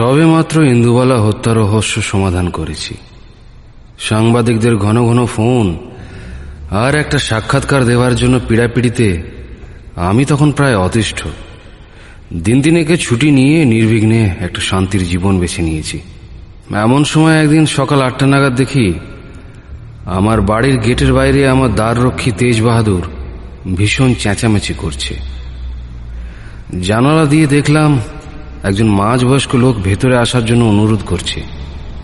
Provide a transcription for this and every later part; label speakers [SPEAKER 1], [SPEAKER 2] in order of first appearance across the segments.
[SPEAKER 1] সবে মাত্র ইন্দুবালা হত্যা রহস্য সমাধান করেছি। সাংবাদিকদের ঘন ঘন ফোন। আর একটা সাক্ষাৎকার দেওয়ার জন্য পীড়াপিড়িতে আমি তখন প্রায় অতিষ্ঠ। দিন দিনেকে ছুটি নিয়ে নির্বিঘ্নে একটা শান্তির জীবন বেছে নিয়েছি। এমন সময় একদিন সকাল আটটা নাগাদ দেখি, আমার বাড়ির গেটের বাইরে আমার দ্বাররক্ষী তেজ বাহাদুর ভীষণ চেঁচামেচি করছে। জানালা দিয়ে দেখলাম একজন মাঝ বয়স্ক লোক ভেতরে আসার জন্য অনুরোধ করছে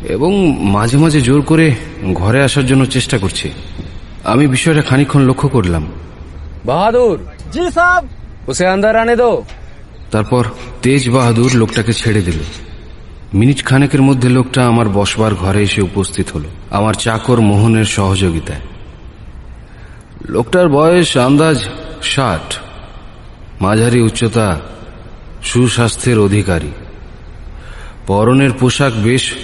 [SPEAKER 1] এবং মাঝে মাঝে জোর করে ঘরে আসার জন্য চেষ্টা করছে। আমি বিষয়টা খানিক্ষণ লক্ষ্য করলাম।
[SPEAKER 2] বাহাদুর!
[SPEAKER 3] জি সাহ
[SPEAKER 2] ওসে আন্দার আনে দো।
[SPEAKER 1] তারপর তেজ বাহাদুর লোকটাকে ছেড়ে দিল। মিনিট খানেকের মধ্যে লোকটা আমার বসবার ঘরে এসে উপস্থিত হলো আমার চাকর মোহনের সহযোগিতায়। লোকটার বয়স আন্দাজ ষাট। মাঝারি উচ্চতা সুস্বাস্থ্যের অধিকারী। পরনের পোশাক বেশ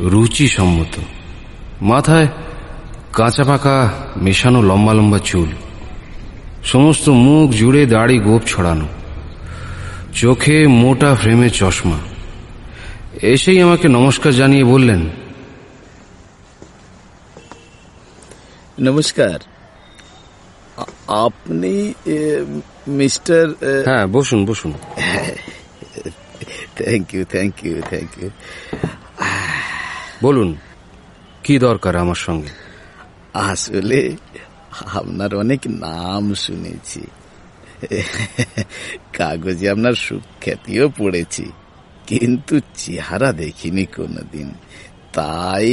[SPEAKER 1] রুচিসম্মত। মাথায় কাঁচা পাকা মেশানো লম্বা লম্বা চুল। সমস্ত মুখ জুড়ে দাড়ি গোপ ছড়ানো। চোখে মোটা ফ্রেমে চশমা। এসেই আমাকে নমস্কার জানিয়ে বললেন,
[SPEAKER 3] নমস্কার। আপনি মিস্টার
[SPEAKER 1] হ্যাঁ বসুন বসুন।
[SPEAKER 3] Thank you thank you thank you
[SPEAKER 1] বলুন কি দরকার আমার সঙ্গে?
[SPEAKER 3] আসলে আপনার অনেক নাম শুনেছি। কাগজে আপনার সুখ্যাতিও পড়েছি কিন্তু চেহারা দেখিনি কোনোদিন। তাই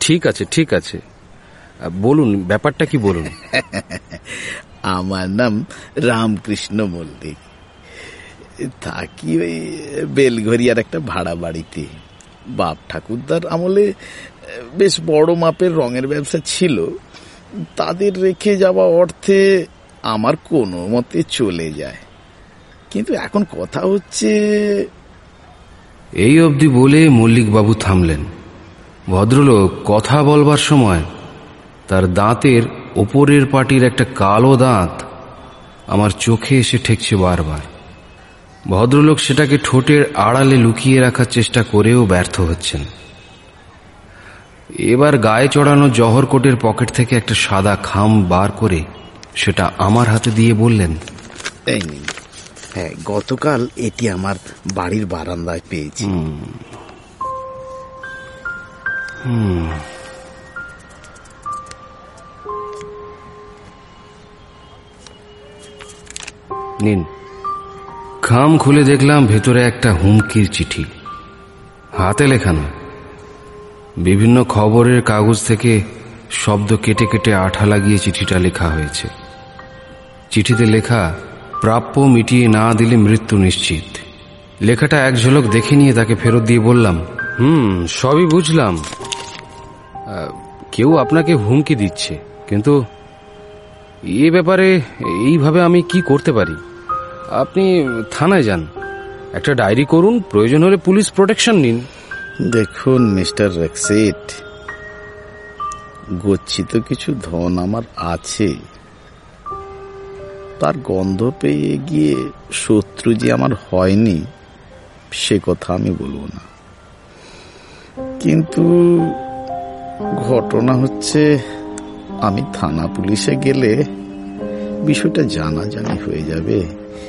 [SPEAKER 1] ঠিক আছে ঠিক আছে। বলুন ব্যাপারটা কি বলুন?
[SPEAKER 3] আমার নাম রামকৃষ্ণ মল্লিক। থাকি ওই বেলঘরিয়ার একটা ভাড়া বাড়িতে। বাপ ঠাকুরদার আমলে বেশ বড় মাপের রঙের ব্যবসা ছিল। তাদের রেখে যাওয়া অর্থে আমার কোনো মতে চলে যায়। কিন্তু এখন কথা হচ্ছে
[SPEAKER 1] এই অবধি বলে মল্লিকবাবু থামলেন। ভদ্রলোক কথা বলবার সময় তার দাঁতের ওপরের পাটির একটা কালো দাঁত আমার চোখে এসে ঠেকছে বারবার। ভদ্রলোক সেটাকে ঠোঁটের আড়ালে লুকিয়ে রাখার চেষ্টা করেও ব্যর্থ হচ্ছেন। এবার গায়ে চড়ানো জহর কোটের পকেট থেকে একটা সাদা খাম বার করে সেটা আমার হাতে দিয়ে বললেন
[SPEAKER 3] হ্যাঁ গতকাল এটি আমার বাড়ির বারান্দায় পেয়েছি।
[SPEAKER 1] নিন। খাম খুলে দেখলাম ভেতরে একটা হুমকির চিঠি। হাতে লেখানো। বিভিন্ন খবরের কাগজ থেকে শব্দ কেটে কেটে আঠা লাগিয়ে চিঠিটা লেখা হয়েছে। চিঠিতে লেখা, প্রাপ্য মিটিয়ে না দিলে মৃত্যু নিশ্চিত। লেখাটা এক ঝলক দেখে নিয়ে তাকে ফেরত দিয়ে বললাম, হুম, সবই বুঝলাম। কেউ আপনাকে হুমকি দিচ্ছে, কিন্তু এ ব্যাপারে এইভাবে আমি কি করতে পারি? আপনি থানায় যান। একটা ডায়েরি করুন, প্রয়োজন হলে পুলিশ প্রোটেকশন নিন।
[SPEAKER 3] দেখুন, মিস্টার রেক্সিট গচ্ছিত কিছু ধন আমার আছে। তার গন্ধ পেয়ে গিয়ে শত্রু যে আমার হয়নি, সে কথা আমি বলব না। কিন্তু ঘটনা হচ্ছে, আমি থানা পুলিশে গেলে বিষয়টা জানাজানি হয়ে যাবে,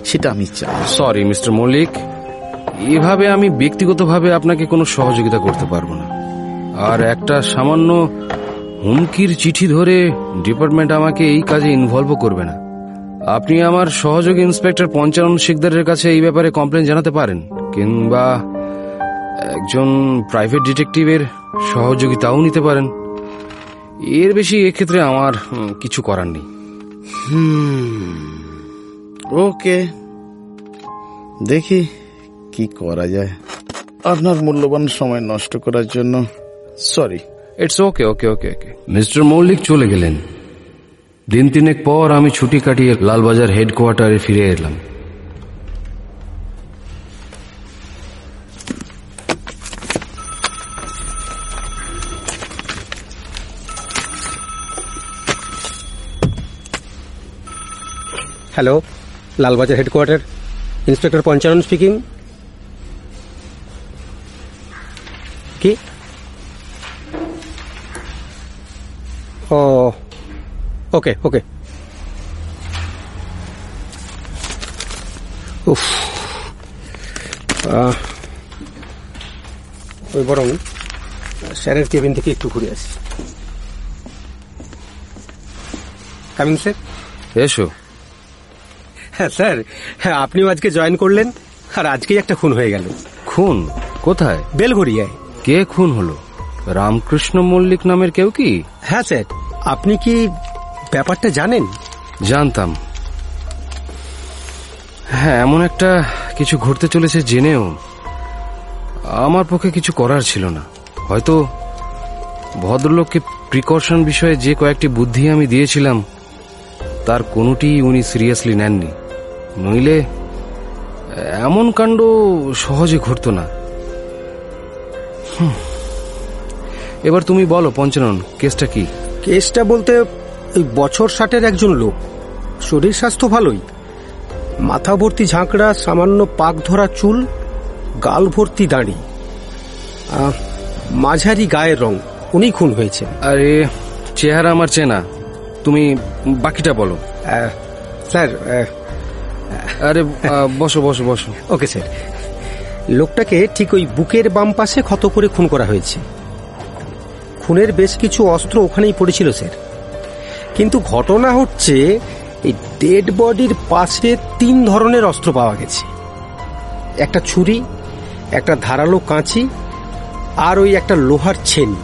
[SPEAKER 3] সেটা আমি চাই।
[SPEAKER 1] সরি মিস্টার মল্লিক এভাবে আমি ব্যক্তিগতভাবে আপনাকে কোনো সহযোগিতা করতে পারব না। আর একটা সামান্য হুমকির চিঠি ধরে ডিপার্টমেন্ট আমাকে এই কাজে ইনভলভ করবে না। আপনি আমার সহযোগী ইন্সপেক্টর পঞ্চানন শিকদারের কাছে এই ব্যাপারে কমপ্লেন জানাতে পারেন, কিংবা একজন প্রাইভেট ডিটেকটিভের সহযোগিতাও নিতে পারেন। এর বেশি এক্ষেত্রে আমার কিছু করার নেই।
[SPEAKER 3] ওকে দেখি কি করা যায়। আপনার মূল্যবান সময় নষ্ট করার জন্য। Sorry
[SPEAKER 1] it's okay okay okay okay mister Moulik চলে গেলেন। দিন তিনেক পর আমি ছুটি কাটিয়ে লালবাজার হেডকোয়ার্টারে ফিরে এলাম।
[SPEAKER 4] Hello Lalbazar headquarter inspector Panchanan speaking কে ও ওকে ওকে উফ ওই বরং স্যারের কেবিন থেকে একটু ঘুরে আসি। কামিং স্যার
[SPEAKER 1] এসো
[SPEAKER 4] হ্যাঁ স্যার। হ্যাঁ আপনিও আজকে জয়েন করলেন আর আজকেই একটা খুন হয়ে গেল।
[SPEAKER 1] খুন? কোথায়?
[SPEAKER 4] বেলঘরিয়ায়
[SPEAKER 1] কে খুন হলো? রামকৃষ্ণ মল্লিক নামের কেউ কি?
[SPEAKER 4] হ্যাঁ স্যার। আপনি কি ব্যাপারটা জানেন?
[SPEAKER 1] জানতাম। হ্যাঁ এমন একটা কিছু ঘটতে চলেছে জেনেও। আমার পক্ষে কিছু করার ছিল না। হয়তো ভদ্রলোককে প্রিকশন বিষয়ে যে কয়েকটি বুদ্ধি আমি দিয়েছিলাম তার কোনোটি উনি সিরিয়াসলি নেননি। নইলে এমন কাণ্ড সহজে ঘটতো না। এবার তুমি বলো পঞ্চানন কেসটা কি?
[SPEAKER 4] কেসটা বলতে ওই বছর ষাটের একজন লোক। শরীর স্বাস্থ্য ভালোই। মাথা ভর্তি ঝাঁকড়া সামান্য পাক ধরা চুল গাল ভর্তি দাড়ি। মাঝারি গায়ের রং। উনি খুন হয়েছেন।
[SPEAKER 1] আরে চেহারা আমার চেনা। তুমি বাকিটা বলো।
[SPEAKER 4] স্যার
[SPEAKER 1] আরে বসো বসো বসো।
[SPEAKER 4] Okay, sir. লোকটাকে ঠিক ওই বুকের বাম পাশে ক্ষত করে খুন করা হয়েছে। খুনের বেশ কিছু অস্ত্র ওখানেই পড়েছিল, স্যার। কিন্তু ঘটনা হচ্ছে, এই ডেড বডির পাশে তিন ধরনের অস্ত্র পাওয়া গেছে। একটা ছুরি, একটা ধারালো কাঁচি, আর ওই একটা লোহার ছেনি।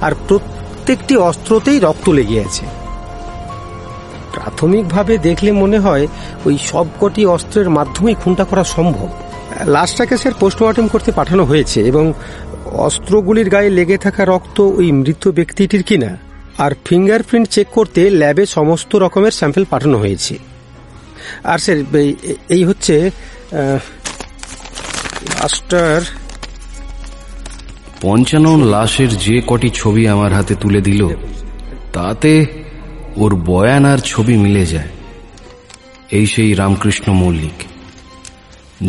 [SPEAKER 4] আর প্রত্যেকটি অস্ত্রতেই রক্ত লেগে আছে। প্রাথমিকভাবে দেখলে মনে হয় ওই সবকটি অস্ত্রের মাধ্যমেই খুনটা করা সম্ভব। লাশটাকে স্যার পোস্টমর্টম করতে পাঠানো হয়েছে এবং অস্ত্রগুলির গায়ে লেগে থাকা রক্ত ওই মৃত ব্যক্তিটির কিনা, আর ফিঙ্গারপ্রিন্ট চেক করতে ল্যাবে সমস্ত রকমের স্যাম্পেল পাঠানো হয়েছে। আর স্যার, এই- হচ্ছে
[SPEAKER 1] পঞ্চানন লাশের যে কটি ছবি আমার হাতে তুলে দিল, তাতে ওর বয়ান আর ছবি মিলে যায়। এই সেই রামকৃষ্ণ মল্লিক,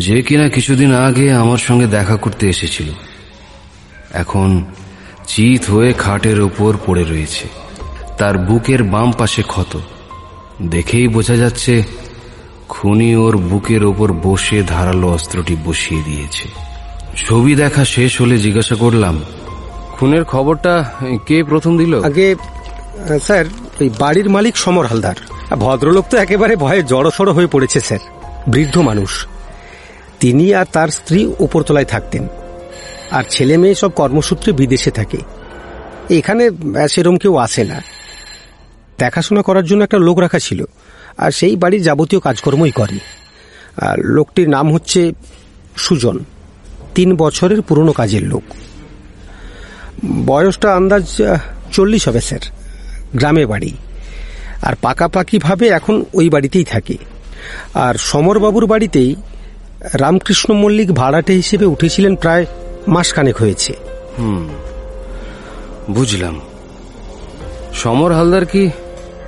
[SPEAKER 1] যে কিনা কিছুদিন আগে আমার সঙ্গে দেখা করতে এসেছিল। এখন চিত হয়ে খাটের ওপর পড়ে রয়েছে। তার বুকের বাম পাশে ক্ষত। দেখেই বোঝা যাচ্ছে খুনি ওর বুকের ওপর বসে ধারালো অস্ত্রটি বসিয়ে দিয়েছে। ছবি দেখা শেষ হলে জিজ্ঞাসা করলাম, খুনের খবরটা কে প্রথম দিল?
[SPEAKER 4] আগে স্যার ওই বাড়ির মালিক সমর হালদার। ভদ্রলোক তো একেবারে ভয়ে জড়সড় হয়ে পড়েছে, স্যার। বৃদ্ধ মানুষ। তিনি আর তার স্ত্রী উপরতলায় থাকতেন। আর ছেলে মেয়ে সব কর্মসূত্রে বিদেশে থাকে। এখানে সেরম কেউ আসে না। দেখাশোনা করার জন্য একটা লোক রাখা ছিল। আর সেই বাড়ির যাবতীয় কাজকর্মই করে। আর লোকটির নাম হচ্ছে সুজন। তিন বছরের পুরনো কাজের লোক। বয়সটা আন্দাজ চল্লিশ হবে, স্যার। গ্রামে বাড়ি। আর পাকাপাকিভাবে এখন ওই বাড়িতেই থাকে। আর সমরবাবুর বাড়িতেই রামকৃষ্ণ মল্লিক ভাড়াটে হিসেবে উঠেছিলেন প্রায় মাসখানেক হয়েছে।
[SPEAKER 1] হুম বুঝলাম। সমর হালদার কি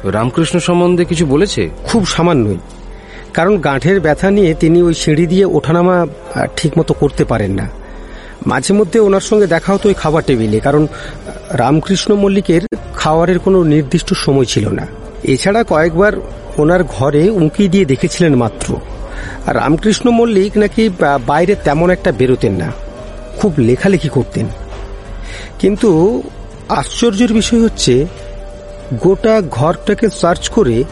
[SPEAKER 1] রামকৃষ্ণ সম্বন্ধে কিছু বলেছে?
[SPEAKER 4] খুব সামান্যই। কারণ গাঁঠের ব্যথা নিয়ে তিনি ওই সিঁড়ি দিয়ে ওঠানামা ঠিক মতো করতে পারেন না। মাঝে মধ্যে ওনার সঙ্গে দেখা হতো ওই খাবার টেবিলে, কারণ রামকৃষ্ণ মল্লিকের খাওয়ারের কোনো নির্দিষ্ট সময় ছিল না। এছাড়া কয়েকবার ওনার ঘরে উঁকি দিয়ে দেখেছিলেন মাত্র। আর রামকৃষ্ণ মল্লিক নাকি বাইরে তেমন একটা বেরোতেন না। খুব লেখালেখি করতেন। কিন্তু আশ্চর্যের বিষয় হচ্ছে, গোটা ঘরটাকে সার্চ করে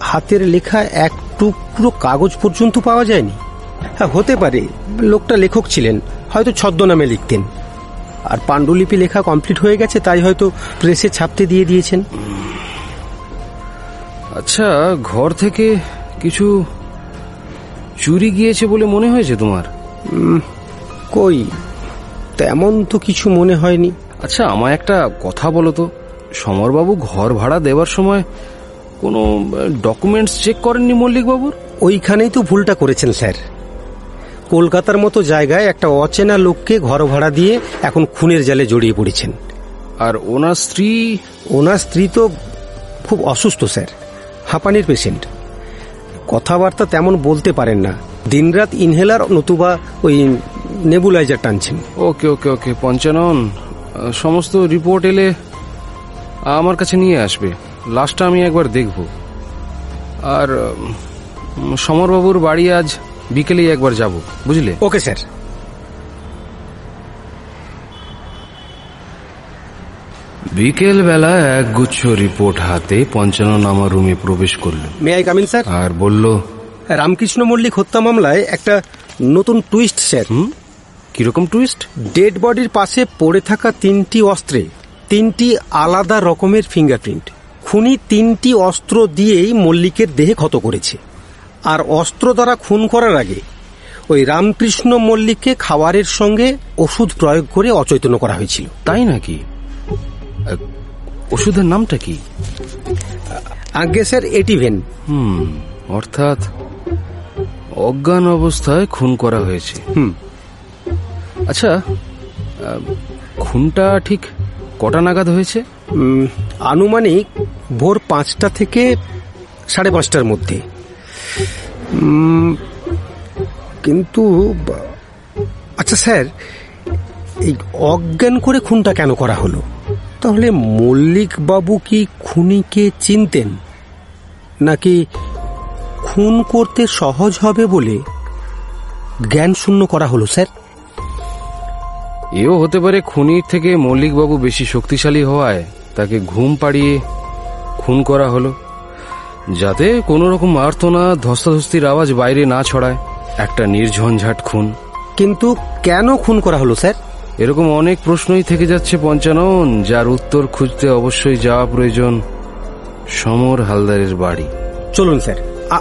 [SPEAKER 4] হাতের লেখা এক টুকরো কাগজ পর্যন্ত পাওয়া যায়নি। হ্যাঁ হতে পারে, লোকটা লেখক ছিলেন। হয়তো ছদ্মনামে লিখতেন। আর পাণ্ডুলিপি লেখা কমপ্লিট হয়ে গেছে তাই হয়তো প্রেসে ছাপতে দিয়ে দিয়েছেন।
[SPEAKER 1] আচ্ছা ঘর থেকে কিছু চুরি গিয়েছে বলে মনে হয়েছে তোমার?
[SPEAKER 4] কই? তেমন তো কিছু মনে হয়নি।
[SPEAKER 1] আচ্ছা আমায় একটা কথা বলো তো। সমরবাবু ঘর ভাড়া দেওয়ার সময় কোনো ডকুমেন্টস চেক করেননি মল্লিকবাবুর?
[SPEAKER 4] ওইখানেই তো ভুলটা করেছেন স্যার। কলকাতার মতো জায়গায় একটা অচেনা লোককে ঘর ভাড়া দিয়ে এখন খুনের জালে জড়িয়ে পড়েছেন।
[SPEAKER 1] আর ওনার স্ত্রী?
[SPEAKER 4] ওনার স্ত্রী তো খুব অসুস্থ স্যার। হাঁপানির পেশেন্ট। কথাবার্তা তেমন বলতে পারেন না। দিনরাত ইনহেলার নতুবা ওই নেবুলাইজার টানছেন।
[SPEAKER 1] ওকে ওকে ওকে পঞ্চানন। সমস্ত রিপোর্ট এলে আমার কাছে নিয়ে আসবে। লাস্টটা আমি একবার দেখব। আর সমরবাবুর বাড়ি আজ বিকেলেই একবার যাব বুঝলে?
[SPEAKER 4] Okay sir.
[SPEAKER 1] বিকেল বেলা এক গুচ্ছ রিপোর্ট হাতে পঞ্চানন আমার রুমে প্রবেশ করল।
[SPEAKER 4] May I come in sir
[SPEAKER 1] আর বলল
[SPEAKER 4] রামকৃষ্ণ মল্লিক হত্যা মামলায় একটা নতুন টুইস্ট স্যার
[SPEAKER 1] কীরকম টুইস্ট
[SPEAKER 4] ডেড বডির পাশে পড়ে থাকা তিনটি অস্ত্রে তিনটি আলাদা রকমের ফিঙ্গারপ্রিন্ট খুনি তিনটি অস্ত্র দিয়েই মল্লিকের দেহে ক্ষত করেছে। আর অস্ত্র দ্বারা খুন করার আগে ওই রামকৃষ্ণ মল্লিককে খাবারের সঙ্গে ওষুধ প্রয়োগ করে অচৈতন্য করা হয়েছিল।
[SPEAKER 1] তাই নাকি? ওষুধের নামটা কি?
[SPEAKER 4] আগে স্যার এটিভেন
[SPEAKER 1] হুম অর্থাৎ অজ্ঞান অবস্থায় খুন করা হয়েছে।
[SPEAKER 4] হুম।
[SPEAKER 1] আচ্ছা খুনটা ঠিক কটা নাগাদ হয়েছে?
[SPEAKER 4] আনুমানিক ভোর পাঁচটা থেকে সাড়ে পাঁচটার মধ্যে। কিন্তু আচ্ছা স্যার, এই অজ্ঞান করে খুনটা কেন করা হলো? তাহলে মল্লিক বাবু কি খুনিকে চিনতেন? নাকি খুন করতে সহজ হবে বলে জ্ঞান শূন্য করা হলো, স্যার?
[SPEAKER 1] এও হতে পারে খুনির থেকে মল্লিকবাবু বেশি শক্তিশালী হওয়ায় তাকে ঘুম পাড়িয়ে খুন করা হলো। যাতে কোনো রকম আর্তনা ধস্তাধস্তির আওয়াজ বাইরে না ছড়ায়। একটা নির্ঝঞ্ঝাট খুন।
[SPEAKER 4] কিন্তু কেন খুন করা হলো স্যার?
[SPEAKER 1] এরকম অনেক প্রশ্নই থেকে যাচ্ছে পঞ্চানন যার উত্তর খুঁজতে অবশ্যই যাওয়া প্রয়োজন সমর হালদারের বাড়ি।
[SPEAKER 4] চলুন স্যার।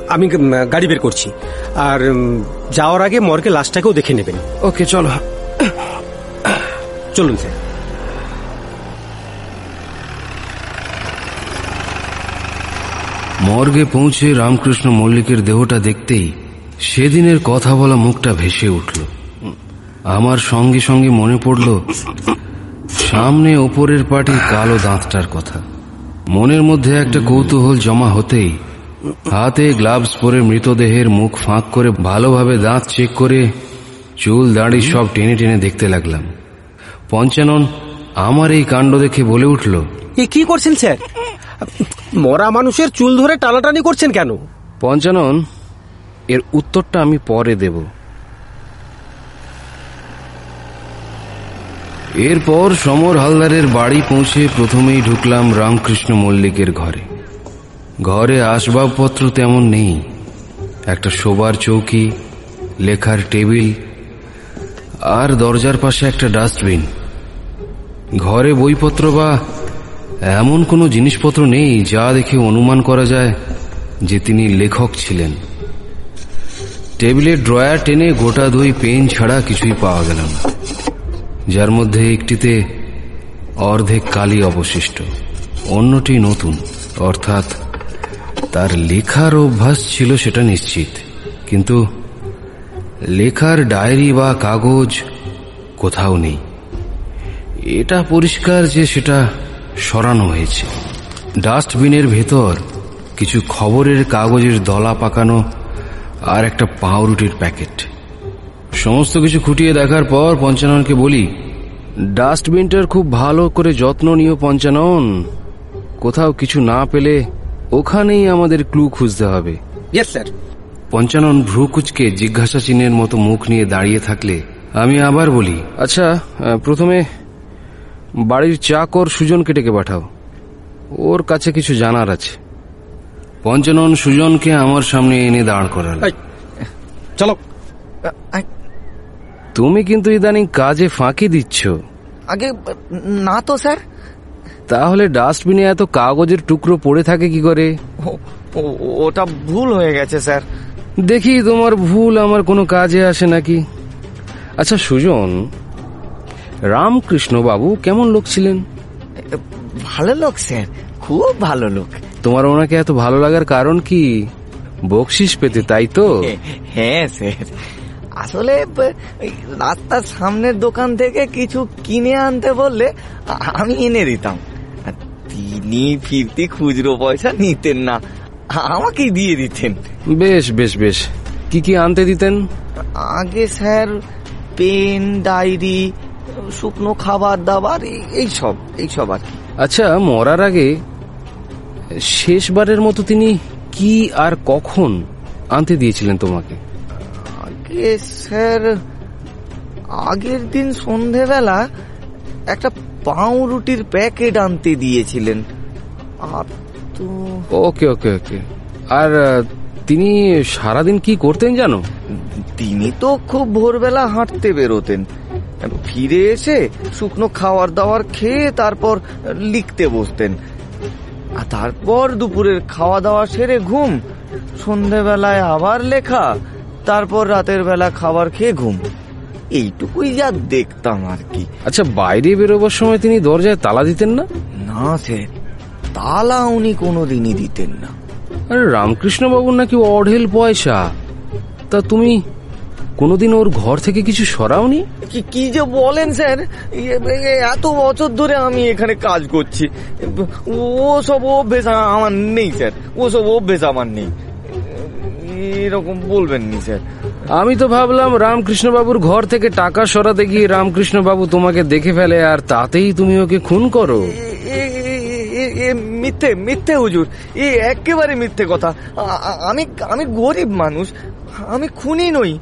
[SPEAKER 4] আমি গাড়ি বের করছি। আর যাওয়ার আগে মর্গে লাশটাকেও দেখে নেবেন।
[SPEAKER 1] ওকে চলো।
[SPEAKER 4] চলুন স্যার।
[SPEAKER 1] মর্গে পৌঁছে রামকৃষ্ণ মল্লিকের দেহটা দেখতেই সেদিনের কথা বলা মুখটা ভেসে উঠল। আমার সঙ্গে সঙ্গে মনে পড়ল, সামনে ওপরের পাটির কালো দাঁতটার কথা। মনের মধ্যে একটা কৌতূহল জমা হতেই হাতে গ্লাভস পরে মৃতদেহের মুখ ফাঁক করে ভালোভাবে দাঁত চেক করে চুল দাড়ি সব টেনে টেনে দেখতে লাগলাম। পঞ্চানন আমার এই কাণ্ড দেখে বলে উঠল
[SPEAKER 4] কি করছেন স্যার? মরা মানুষের চুল ধরে টানাটানি করছেন কেন?
[SPEAKER 1] পঞ্চানন, এর উত্তরটা আমি পরে দেব। এরপর সমর হালদারের বাড়ি পৌঁছে প্রথমেই ঢুকলাম রামকৃষ্ণ মল্লিকের ঘরে। ঘরে আসবাবপত্র তেমন নেই। একটা শোবার চৌকি, লেখার টেবিল, আর দরজার পাশে একটা ডাস্টবিন। ঘরে বইপত্র বা এমন কোনো জিনিসপত্র নেই যা দেখে অনুমান করা যায় যে তিনি লেখক ছিলেন। টেবিলের ড্রয়ার টেনে গোটা দুই পেন ছাড়া কিছুই পাওয়া গেল না, যার মধ্যে একটিতে অর্ধেক কালি অবশিষ্ট, অন্যটি নতুন, অর্থাৎ তার লেখার অভ্যাস ছিল সেটা নিশ্চিত, কিন্তু লেখার ডায়েরি বা কাগজ কোথাও নেই। এটা পরিষ্কার যে সেটা সরানো হয়েছে। ডাস্টবিনের ভেতর কিছু খবরের কাগজের দলা পাকানো আর একটা পাউরুটির প্যাকেট। সমস্ত কিছু খুঁটিয়ে দেখার পর পঞ্চাননকে বলি ডাস্টবিনটার খুব ভালো করে যত্ন নিও পঞ্চানন। কোথাও কিছু না পেলে ওখানেই আমাদের ক্লু খুঁজতে হবে।
[SPEAKER 4] স্যার
[SPEAKER 1] পঞ্চানন ভ্রু কুচকে জিজ্ঞাসা চিহ্নের মতো মুখ নিয়ে দাঁড়িয়ে থাকলে আমি আবার বলি আচ্ছা প্রথমে বাড়ির চাকর সুজনকে ডেকে পাঠাও। ওর কাছে কিছু জানার আছে। পঞ্চানন সুজনকে আমার সামনে এনে দাঁড় করাল।
[SPEAKER 4] চলো।
[SPEAKER 1] তুমি কিন্তু ইদানিং কাজে ফাঁকি দিচ্ছ।
[SPEAKER 5] আগে না তো স্যার।
[SPEAKER 1] তাহলে ডাস্টবিনে এত কাগজের টুকরো পড়ে থাকে কি করে?
[SPEAKER 5] ওটা ভুল হয়ে গেছে স্যার।
[SPEAKER 1] দেখি তোমার ভুল আমার কোনো কাজে আসে নাকি? আচ্ছা সুজন রামকৃষ্ণ বাবু কেমন লোক ছিলেন?
[SPEAKER 5] ভালো লোক স্যার। খুব ভালো লোক।
[SPEAKER 1] তোমার ওনাকে এত ভালো লাগার কারণ কি? বকশিস পেতে তাই তো?
[SPEAKER 5] হ্যাঁ স্যার। আসলে রাস্তার সামনের দোকান থেকে কিছু কিনে আনতে বললে আমি এনে দিতাম। তিনি ফিরতি খুচরো পয়সা নিতেন না। আ- আমাকেই দিয়ে দিতেন।
[SPEAKER 1] বেশ বেশ বেশ। কি কি আনতে দিতেন?
[SPEAKER 5] আগে স্যার পেন ডায়েরি শুকনো খাবার দাবার এই- এইসব এইসব আর কি।
[SPEAKER 1] আচ্ছা মরার আগে শেষবারের মতো তিনি কি আর কখন আনতে দিয়েছিলেন তোমাকে?
[SPEAKER 5] আগে স্যার আগের দিন সন্ধেবেলা একটা পাউরুটির প্যাকেট আনতে দিয়েছিলেন। আর তো
[SPEAKER 1] ওকে ওকে ওকে। আর তিনি সারাদিন কি করতেন জানো?
[SPEAKER 5] তিনি তো খুব ভোরবেলা হাঁটতে বেরোতেন। ফিরে এসে শুকনো খাওয়ার দাওয়ার খেয়ে তারপর লিখতে বসতেন। আর তারপর দুপুরের খাওয়া দাওয়া সেরে ঘুম সন্ধেবেলায় আবার লেখা তারপর রাতের বেলা খাবার খেয়ে ঘুম। এইটুকুই যা দেখতাম আর কি।
[SPEAKER 1] আচ্ছা বাইরে বেরোবার সময় তিনি দরজায় তালা দিতেন না?
[SPEAKER 5] না স্যার তালা উনি কোনোদিনই দিতেন না।
[SPEAKER 1] আরে রামকৃষ্ণ বাবুর নাকি অঢেল পয়সা। তা তুমি কোনোদিন ওর ঘর থেকে কিছু সরাওনি?
[SPEAKER 5] কি কি যে বলেন স্যার? এত বছর ধরে আমি এখানে কাজ করছি। ও সব অভ্যেস আমার নেই স্যার। ও সব অভ্যেস আমার নেই। এরকম বলবেন নি স্যার।
[SPEAKER 1] আমি তো ভাবলাম রামকৃষ্ণ বাবুর ঘর থেকে টাকা সরাতে গিয়ে রামকৃষ্ণ বাবু তোমাকে দেখে ফেলে আর তাতেই তুমি ওকে খুন করো।
[SPEAKER 5] মিথ্যে মিথ্যে হুজুর। এ একেবারে মিথ্যে কথা। আমি আমি গরিব মানুষ। আমি খুনি নই।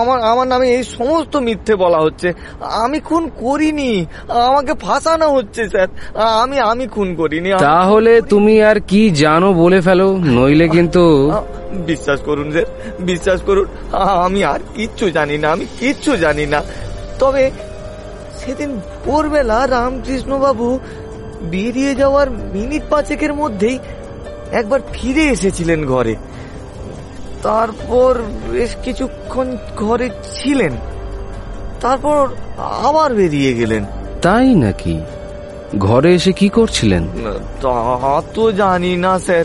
[SPEAKER 5] আমার আমার নামে এই সমস্ত মিথ্যে বলা হচ্ছে। আমি খুন করিনি। আমাকে ফাঁসানো হচ্ছে স্যার। আমি আমি খুন করিনি।
[SPEAKER 1] তাহলে তুমি আর কি জানো বলে ফেলো? নইলে কিন্তু
[SPEAKER 5] বিশ্বাস করুন স্যার। বিশ্বাস করুন আমি আর কিচ্ছু জানি না। আমি কিচ্ছু জানি না। তবে সেদিন ভোরবেলা রামকৃষ্ণ বাবু বেরিয়ে যাওয়ার মিনিট পাঁচেকের মধ্যেই একবার ফিরে এসেছিলেন ঘরে। তারপর বেশ কিছুক্ষণ ঘরে ছিলেন। তারপর আবার বেরিয়ে গেলেন।
[SPEAKER 1] তাই নাকি? ঘরে এসে কি করছিলেন?
[SPEAKER 5] তা তো জানি না স্যার।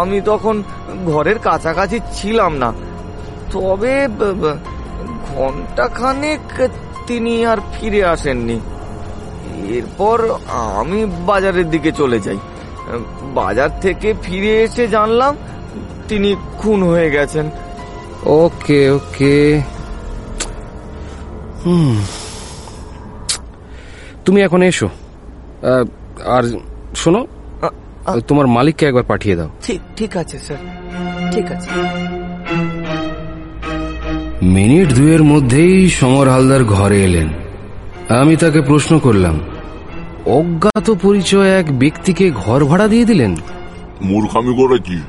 [SPEAKER 5] আমি তখন ঘরের কাছাকাছি ছিলাম না। তবে ঘন্টাখানেক তিনি আর ফিরে আসেননি। এরপর আমি বাজারের দিকে চলে যাই। বাজার থেকে ফিরে এসে জানলাম তিনি খুন হয়ে গেছেন।
[SPEAKER 1] ওকে ওকে। হুম। তুমি এখন এসো। আর শোনো তোমার মালিককে একবার পাঠিয়ে দাও।
[SPEAKER 5] ঠিক ঠিক আছে স্যার। ঠিক আছে।
[SPEAKER 1] মিনিট দুয়ের মধ্যেই সমর হালদার ঘরে এলেন। আমি তাকে প্রশ্ন করলাম অজ্ঞাত পরিচয় এক ব্যক্তিকে ঘর ভাড়া দিয়ে দিলেন?
[SPEAKER 6] মূর্খামি করেছি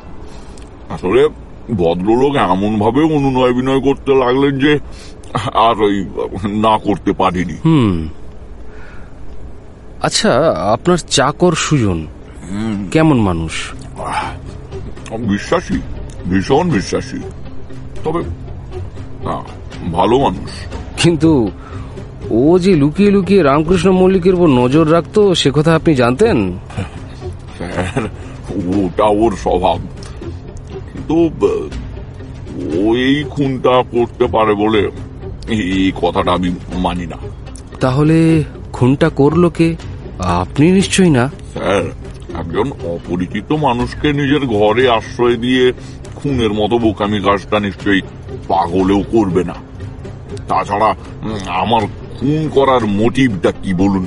[SPEAKER 6] আসলে ভদ্রলোক এমন ভাবে অনুনয় বিনয় করতে লাগলেন যে আর ওই না করতে পারিনি।
[SPEAKER 1] হুম। আচ্ছা আপনার চাকর সুজন কেমন মানুষ?
[SPEAKER 6] বিশ্বাসী ভীষণ বিশ্বাসী। তবে ভালো মানুষ।
[SPEAKER 1] কিন্তু ও যে লুকিয়ে লুকিয়ে রামকৃষ্ণ মল্লিকের উপর নজর রাখতো সে কথা আপনি জানতেন?
[SPEAKER 6] ওটা ওর স্বভাব। কিন্তু আহ, ও এই খুনটা করতে পারে বলে এই কথাটা আমি মানি না।
[SPEAKER 1] তাহলে খুনটা করল কে? আপনি নিশ্চয়ই না।
[SPEAKER 6] স্যার একজন অপরিচিত মানুষকে নিজের ঘরে আশ্রয় দিয়ে খুনের মতো বোকামি কাজটা নিশ্চয়ই পাগলেও করবে না। তাছাড়া আমার খুন করার মোটিভটা কি বলুন?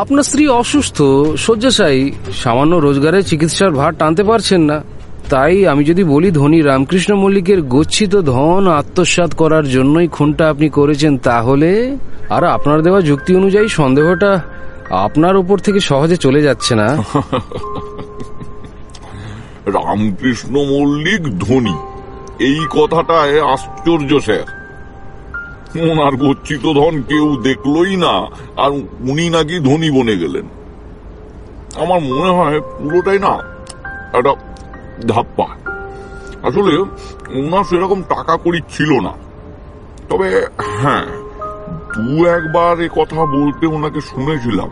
[SPEAKER 1] আপনার স্ত্রী অসুস্থ শয্যাশায়ী সামান্য রোজগারে চিকিৎসার ভার টানতে পারছেন না। তাই আমি যদি বলি, ধনী রামকৃষ্ণ মল্লিকের গচ্ছিত ধন আত্মসাৎ করার জন্যই খুনটা আপনি করেছেন, তাহলে আর আপনার দেওয়া যুক্তি অনুযায়ী সন্দেহটা আপনার উপর থেকে সহজে চলে যাচ্ছে না।
[SPEAKER 6] রামকৃষ্ণ মল্লিক ধনী। এই কথাটায় আশ্চর্য, স্যার। ওনার গচ্ছিত ধন কেউ দেখলই না, আর উনি নাকি ধনী বনে গেলেন। আমার মনে হয় পুরোটাই না, একটা ধাপ্পা আসলে ওনার সেরকম টাকা করি ছিল না। তবে হ্যাঁ দু একবার এ কথা বলতে ওনাকে শুনেছিলাম।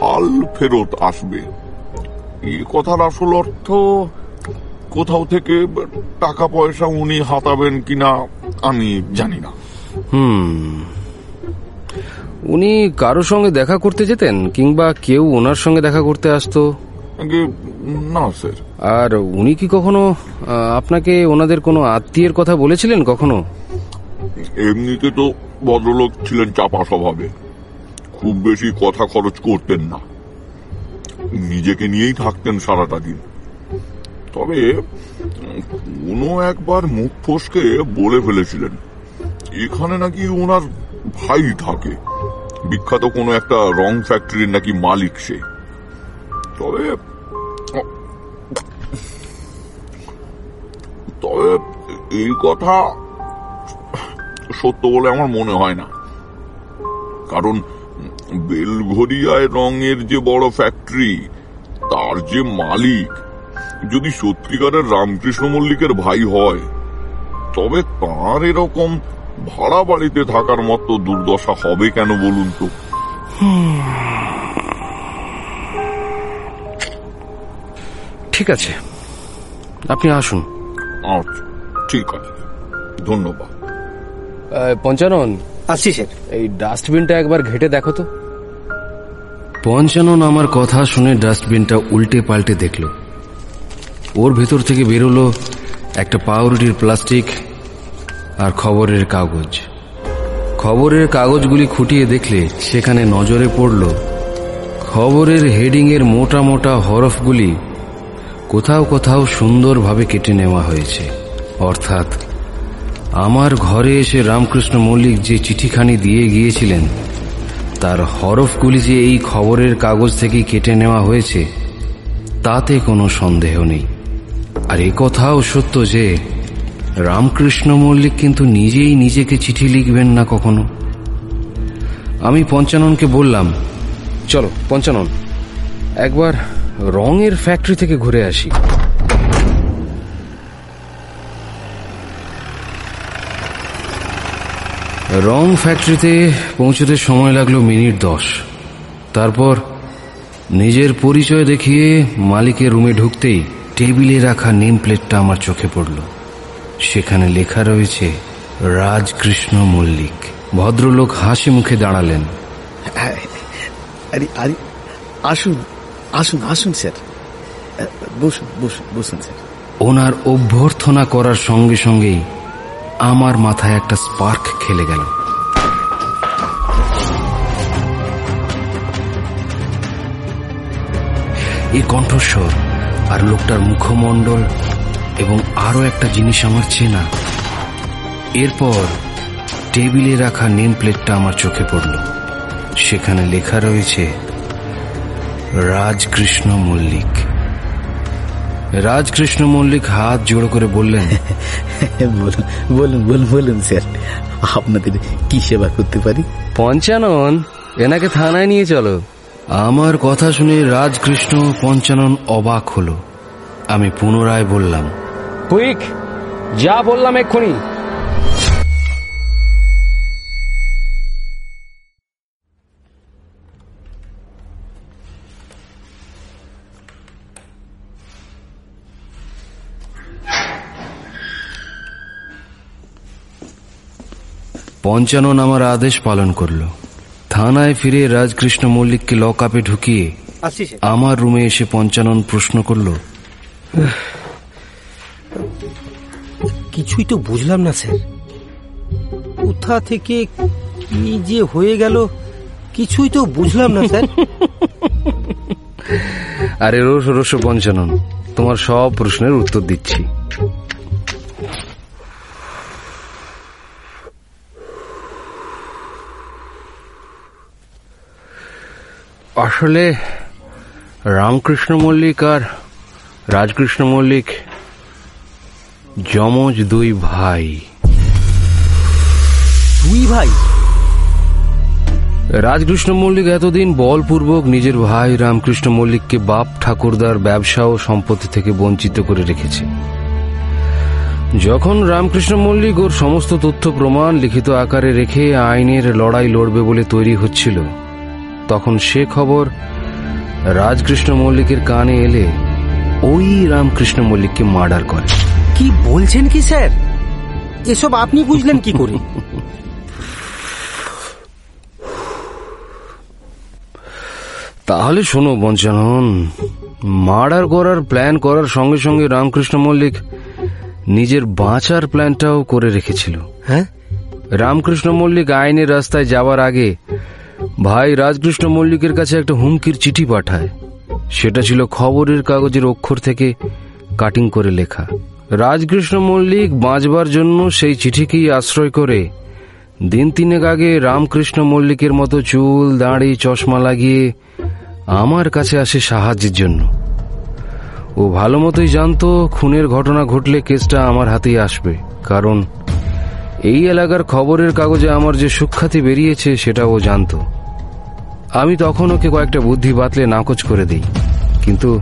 [SPEAKER 6] হাল ফেরত আসবে। এ কথার আসল অর্থ কোথাও থেকে টাকা পয়সা উনি হাতাবেন কিনা আমি জানি না।
[SPEAKER 1] হুম। উনি কারোর সঙ্গে দেখা করতে যেতেন কিংবা কেউ ওনার সঙ্গে দেখা করতে আসতো?
[SPEAKER 6] না স্যার
[SPEAKER 1] আর উনি কি কখনো আপনাকে ওনাদের কোনো আত্মীয়ের কথা বলেছিলেন কখনো?
[SPEAKER 6] এমনিতে তো ভদ্রলোক ছিলেন চাপা স্বভাবে। খুব বেশি কথা খরচ করতেন না। নিজেকে নিয়েই থাকতেন সারাটা দিন। তবে কোনো একবার মুখ ফসকে বলে ফেলেছিলেন। এখানে নাকি ওনার ভাই থাকে। বিখ্যাত কোনো একটা রং ফ্যাক্টরির নাকি মালিক সে। তবে তবে এই কথা সত্য বলে আমার মনে হয় না। কারণ বেলঘরিয়ায় রঙের যে বড় ফ্যাক্টরি তার যে মালিক, যদি সত্যিকারের রামকৃষ্ণ মল্লিকের ভাই হয়, তবে তার এরকম ভাড়া বাড়িতে থাকার মতো দুর্দশা হবে কেন বলুন তো?
[SPEAKER 1] ঠিক আছে। আপনি আসুন।
[SPEAKER 6] আচ্ছা ঠিক আছে। ধন্যবাদ।
[SPEAKER 2] পঞ্চানন
[SPEAKER 4] আসছি স্যার।
[SPEAKER 2] এই ডাস্টবিনটা একবার ঘেটে দেখো তো।
[SPEAKER 1] পঞ্চানন আমার কথা শুনে ডাস্টবিনটা উল্টে পাল্টে দেখল। ওর ভেতর থেকে বেরোলো একটা পাউরুটির প্লাস্টিক আর খবরের কাগজ। খবরের কাগজগুলি খুঁটিয়ে দেখলে সেখানে নজরে পড়ল খবরের হেডিংয়ের মোটা মোটা হরফগুলি কোথাও কোথাও সুন্দরভাবে কেটে নেওয়া হয়েছে। অর্থাৎ, আমার ঘরে এসে রামকৃষ্ণ মল্লিক যে চিঠিখানি দিয়ে গিয়েছিলেন, তার হরফগুলি যে এই খবরের কাগজ থেকেই কেটে নেওয়া হয়েছে, তাতে কোনো সন্দেহ নেই। আর কথাও সত্য যে, রামকৃষ্ণ মল্লিক কিন্তু নিজেই নিজেকে চিঠি লিখবেন না কখনো। আমি পঞ্চাননকে বললাম, চলো, পঞ্চানন, একবার রঙের ফ্যাক্টরি থেকে ঘুরে আসি। রং ফ্যাক্টরিতে পৌঁছতে সময় লাগল মিনিট দশ। তারপর নিজের পরিচয় দেখিয়ে মালিকের রুমে ঢুকতেই টেবিলে রাখা নেম প্লেটটা আমার চোখে পড়ল। সেখানে লেখা রয়েছে, রাজকৃষ্ণ মল্লিক। ভদ্রলোক হাসি মুখে দাঁড়ালেন।
[SPEAKER 3] আসুন। আসুন আসুন, স্যার। বসুন বসুন বসুন, স্যার।
[SPEAKER 1] ওনার অভ্যর্থনা করার সঙ্গে সঙ্গেই আমার মাথায় একটা স্পার্ক খেলে গেল। এই কণ্ঠস্বর আর লোকটার মুখমণ্ডল এবং আরও একটা জিনিস আমার চেনা। এরপর টেবিলে রাখা নেম প্লেটটা আমার চোখে পড়ল। সেখানে লেখা রয়েছে রাজকৃষ্ণ মল্লিক। রাজকৃষ্ণ মল্লিক হাত জোড়ো করে বললেন
[SPEAKER 3] বলুন বলুন বলুন বলুন স্যার আপনাদের কি সেবা করতে পারি?
[SPEAKER 2] পঞ্চানন এনাকে থানায় নিয়ে চলো।
[SPEAKER 1] আমার কথা শুনে রাজকৃষ্ণ পঞ্চানন অবাক হলো। আমি পুনরায় বললাম
[SPEAKER 2] কুইক যা বললাম এক্ষুনি।
[SPEAKER 1] পঞ্চানন আমার আদেশ পালন করল। থানায় ফিরে রাজকৃষ্ণ মল্লিককে লক আপে ঢুকিয়ে আমার রুমে এসে পঞ্চানন প্রশ্ন করল
[SPEAKER 4] কিছুই তো বুঝলাম না স্যার। কোথা থেকে কি যে হয়ে গেল কিছুই তো বুঝলাম না স্যার।
[SPEAKER 1] আরে রোস রোস পঞ্চানন তোমার সব প্রশ্নের উত্তর দিচ্ছি। আসলে রামকৃষ্ণ মল্লিক আর রাজকৃষ্ণ মল্লিক যমজ দুই ভাই।
[SPEAKER 4] দুই ভাই?
[SPEAKER 1] রাজকৃষ্ণ মল্লিক এতদিন বলপূর্বক নিজের ভাই রামকৃষ্ণ মল্লিককে বাপ ঠাকুরদার ব্যবসা ও সম্পত্তি থেকে বঞ্চিত করে রেখেছে। যখন রামকৃষ্ণ মল্লিক ওর সমস্ত তথ্য প্রমাণ লিখিত আকারে রেখে আইনের লড়াই লড়বে বলে তৈরি হচ্ছিল তখন সে খবর রাজকৃষ্ণ মল্লিকের কানে এলে ওই রামকৃষ্ণ মল্লিককে মার্ডার করে।
[SPEAKER 4] কি বলছেন কি স্যার? এসব আপনি বুঝলেন কি করে?
[SPEAKER 1] তাহলে শোনো বঞ্চানন মার্ডার করার প্ল্যান করার সঙ্গে সঙ্গে রামকৃষ্ণ মল্লিক নিজের বাঁচার প্ল্যানটাও করে রেখেছিল।
[SPEAKER 4] হ্যাঁ?
[SPEAKER 1] রামকৃষ্ণ মল্লিক আইনের রাস্তায় যাওয়ার আগে ভাই রাজকৃষ্ণ মল্লিকের কাছে একটা হুমকির চিঠি পাঠায়। সেটা ছিল খবরের কাগজের অক্ষর থেকে কাটিং করে লেখা। রাজকৃষ্ণ মল্লিক বাঁচবার জন্য সেই চিঠিকেই আশ্রয় করে। দিন তিনেক আগে রামকৃষ্ণ মল্লিকের মতো চুল, দাঁড়ি, চশমা লাগিয়ে আমার কাছে আসে সাহায্যের জন্য। ও ভালো মতোই জানতো খুনের ঘটনা ঘটলে কেসটা আমার হাতেই আসবে। কারণ এই এলাকার খবরের কাগজে আমার যে সুখ্যাতি বেরিয়েছে, সেটা ও জানতো। আমি তখন ওকে কয়েকটা বুদ্ধি বাতলে নাকচ করে দিই। কিন্তু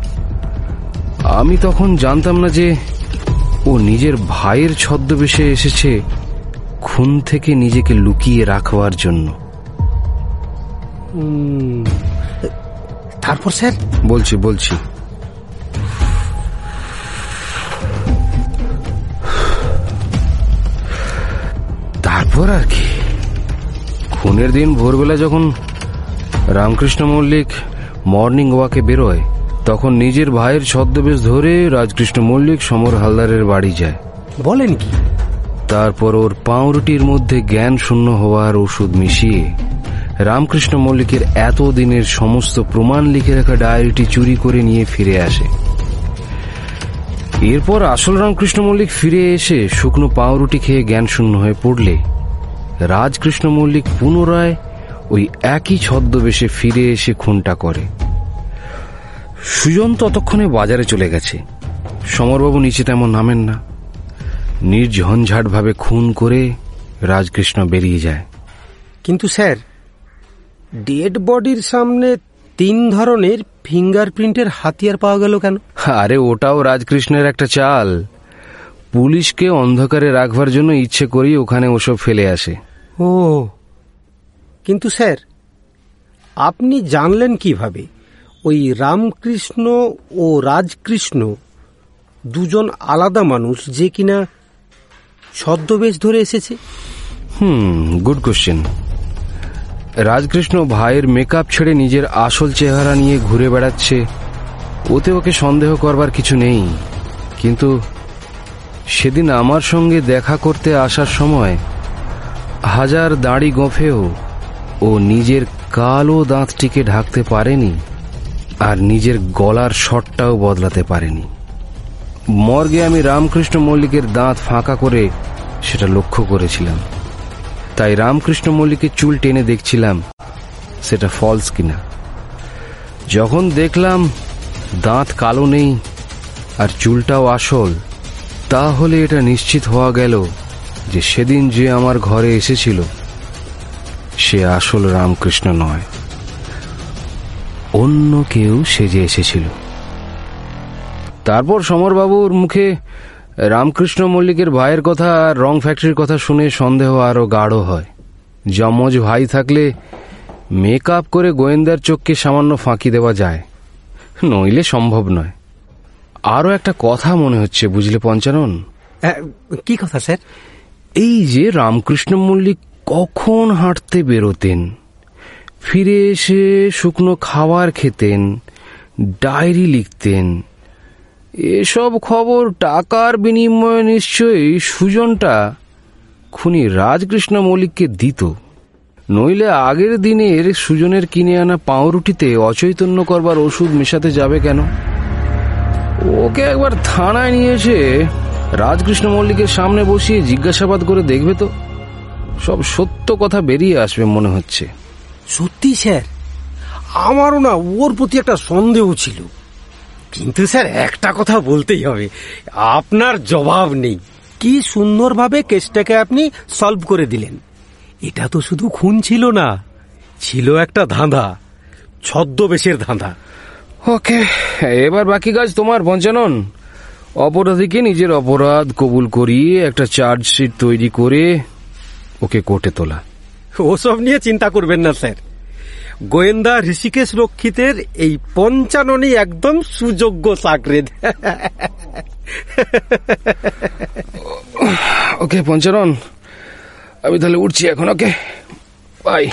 [SPEAKER 1] আমি তখন জানতাম না যে ও নিজের ভাইয়ের ছদ্মবেশে এসেছে খুন থেকে নিজেকে লুকিয়ে রাখবার জন্য।
[SPEAKER 4] তারপর স্যার?
[SPEAKER 1] বলছি বলছি। তারপর আর কি? খুনের দিন ভোরবেলা যখন রামকৃষ্ণ মল্লিক মর্নিং ওয়াকে বেরোয়। তখন নিজের ভাইয়ের ছদ্মবেশ ধরে রাজকৃষ্ণ মল্লিক সমর হালদারের বাড়ি যায়।
[SPEAKER 4] বলেন কি?
[SPEAKER 1] তারপর ওর পাউরুটির মধ্যে জ্ঞান শূন্য হওয়ার ওষুধ মিশিয়ে রামকৃষ্ণ মল্লিকের এতদিনের সমস্ত প্রমাণ লিখে রাখা ডায়েরিটি চুরি করে নিয়ে ফিরে আসে। এরপর আসল রামকৃষ্ণ মল্লিক ফিরে এসে শুকনো পাউরুটি খেয়ে জ্ঞান শূন্য হয়ে পড়লে রাজকৃষ্ণ মল্লিক পুনরায় ওই একই ছদ্মবেশে ফিরে এসে খুনটা করে। সুজন ততক্ষণে বাজারে চলে গেছে। সমরবাবু নিচে তেমন নামেন না। নির্ঝঞ্ঝাট ভাবে খুন করে রাজকৃষ্ণ বেরিয়ে যায়।
[SPEAKER 4] কিন্তু স্যার ডেড বডির সামনে তিন ধরনের ফিঙ্গারপ্রিন্টের হাতিয়ার পাওয়া গেল কেন?
[SPEAKER 1] আরে ওটাও রাজকৃষ্ণের একটা চাল। পুলিশকে অন্ধকারে রাখবার জন্য ইচ্ছে করেই ওখানে ওসব ফেলে আসে।
[SPEAKER 4] ও কিন্তু স্যার, আপনি জানলেন কীভাবে ওই রামকৃষ্ণ ও রাজকৃষ্ণ দুজন আলাদা মানুষ যে কিনা ছদ্মবেশ ধরে এসেছে?
[SPEAKER 1] হুম গুড কোশ্চেন রাজকৃষ্ণ ভাইয়ের মেকআপ ছেড়ে নিজের আসল চেহারা নিয়ে ঘুরে বেড়াচ্ছে, ওতে ওকে সন্দেহ করবার কিছু নেই। কিন্তু সেদিন আমার সঙ্গে দেখা করতে আসার সময় হাজার দাড়ি গোফেও ও নিজের কালো দাঁতটিকে ঢাকতে পারেনি, আর নিজের গলার শটটাও বদলাতে পারেনি। মর্গে আমি রামকৃষ্ণ মল্লিকের দাঁত ফাঁকা করে সেটা লক্ষ্য করেছিলাম। তাই রামকৃষ্ণ মল্লিকের চুল টেনে দেখছিলাম, সেটা ফলস কিনা। যখন দেখলাম দাঁত কালো নেই আর চুলটাও আসল, তাহলে এটা নিশ্চিত হওয়া গেল যে সেদিন যে আমার ঘরে এসেছিল সে আসল রামকৃষ্ণ নয়। অন্য কেউ সেজে এসেছিল। তারপর সমরবাবুর মুখে রামকৃষ্ণ মল্লিকের ভাইয়ের কথা আর রং ফ্যাক্টরির কথা শুনে সন্দেহ আরও গাঢ় হয়। যমজ ভাই থাকলে মেকআপ করে গোয়েন্দার চোখকে সামান্য ফাঁকি দেওয়া যায়। নইলে সম্ভব নয়। আরও একটা কথা মনে হচ্ছে বুঝলে পঞ্চানন?
[SPEAKER 4] কি কথা স্যার?
[SPEAKER 1] এই যে রামকৃষ্ণ মল্লিক কখন হাঁটতে বেরোতেন? ফিরে এসে শুকনো খাবার খেতেন, ডায়েরি লিখতেন। এসব খবর টাকার বিনিময়ে নিশ্চয়ই সুজনটা খুনি রাজকৃষ্ণ মল্লিককে দিত। নইলে আগের দিনের সুজনের কিনে আনা পাউরুটিতে অচৈতন্য করবার ওষুধ মেশাতে যাবে কেন? ওকে একবার থানায় নিয়ে এসে রাজকৃষ্ণ মল্লিকের সামনে বসিয়ে জিজ্ঞাসাবাদ করে দেখবে তো। সব সত্য কথা বেরিয়ে আসবে মনে হচ্ছে।
[SPEAKER 4] সত্যি স্যার? আমারও না ওর প্রতি একটা সন্দেহ ছিল। কিন্তু স্যার একটা কথা বলতেই হবে। আপনার জবাব নেই। কি সুন্দরভাবে কেসটাকে আপনি সলভ করে দিলেন। এটা তো শুধু খুন ছিল না ছিল একটা ধাঁধা ছদ্মবেশের ধাঁধা।
[SPEAKER 1] ওকে এবার বাকি কাজ তোমার পঞ্চানন। অপরাধীকে নিজের অপরাধ কবুল করিয়ে একটা চার্জশিট তৈরি করে ওকে কোর্টে তোলা।
[SPEAKER 4] ওসব নিয়ে চিন্তা করবেন না স্যার। গোয়েন্দা ঋষিকেশ রক্ষিতের এই পঞ্চাননই একদম সুযোগ্য চাকরি
[SPEAKER 1] ওকে পঞ্চানন। আমি তাহলে উঠছি এখন ওকে? বাই।